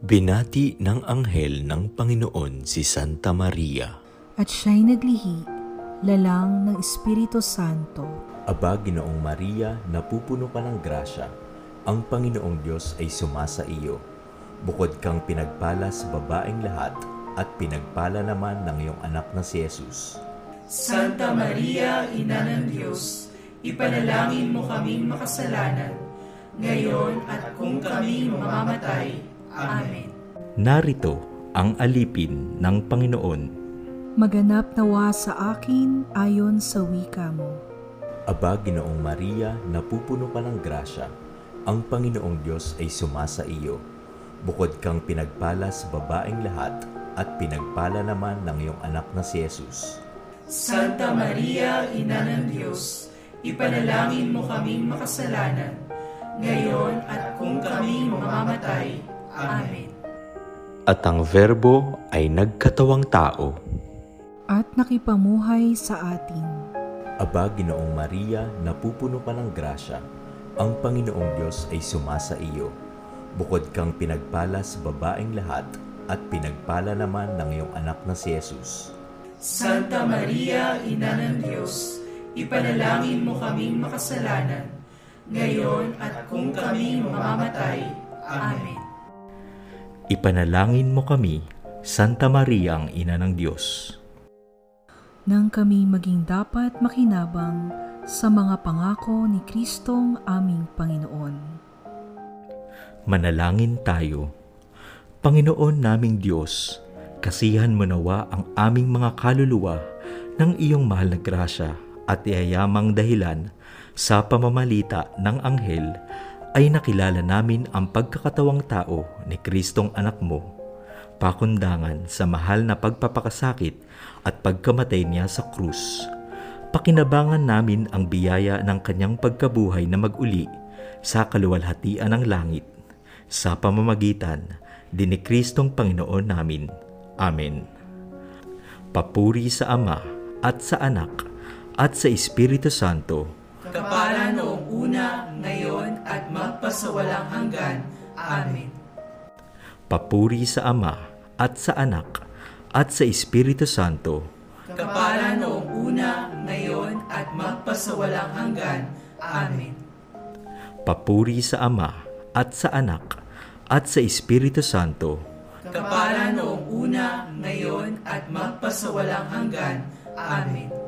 Binati ng anghel ng Panginoon si Santa Maria. At siya'y naglihi, lalang ng Espiritu Santo. Aba, Ginoong Maria, napupuno ka ng grasya. Ang Panginoong Diyos ay sumasa iyo. Bukod kang pinagpala sa babaeng lahat, at pinagpala naman ng iyong anak na si Jesus. Santa Maria, Ina ng Diyos, ipanalangin mo kaming makasalanan, ngayon at kung kami mamamatay. Amen. Narito ang alipin ng Panginoon. Maganap nawa sa akin ayon sa wika mo. Aba, Ginoong Maria, napupuno ka ng grasya. Ang Panginoong Diyos ay sumasa iyo. Bukod kang pinagpala sa babaeng lahat, at pinagpala naman ng iyong anak na si Jesus. Santa Maria, Ina ng Diyos, ipanalangin mo kaming makasalanan, ngayon at kung kami mamamatay. Amen. At ang Verbo ay nagkatawang tao. At nakipamuhay sa atin. Aba, Ginoong Maria, napupuno ka ng grasya. Ang Panginoong Diyos ay sumasa iyo. Bukod kang pinagpala sa babaeng lahat, at pinagpala naman ng iyong anak na si Jesus. Santa Maria, Ina ng Diyos, ipanalangin mo kaming makasalanan, ngayon at kung kami mamamatay. Amen. Ipanalangin mo kami, Santa Maria ang Ina ng Diyos. Nang kami maging dapat makinabang sa mga pangako ni Kristong aming Panginoon. Manalangin tayo. Panginoon naming Diyos, kasihan mo nawa ang aming mga kaluluwa ng iyong mahal na grasya at iyayamang dahilan sa pamamalita ng anghel ay nakilala namin ang pagkakatawang tao ni Kristong anak mo, pakundangan sa mahal na pagpapakasakit at pagkamatay niya sa krus. Pakinabangan namin ang biyaya ng kanyang pagkabuhay na maguli sa kaluwalhatian ng langit sa pamamagitan din Kristong Panginoon namin. Amen. Papuri sa Ama at sa Anak at sa Espiritu Santo Kapala noong una, ngayon, at magpasawalang hanggan. Amen. Papuri sa Ama at sa Anak at sa Espiritu Santo. Kapala noong una, ngayon, at magpasawalang hanggan. Amen. Papuri sa Ama at sa Anak at sa Espiritu Santo. Kapala noong una, ngayon, at magpasawalang hanggan. Amen.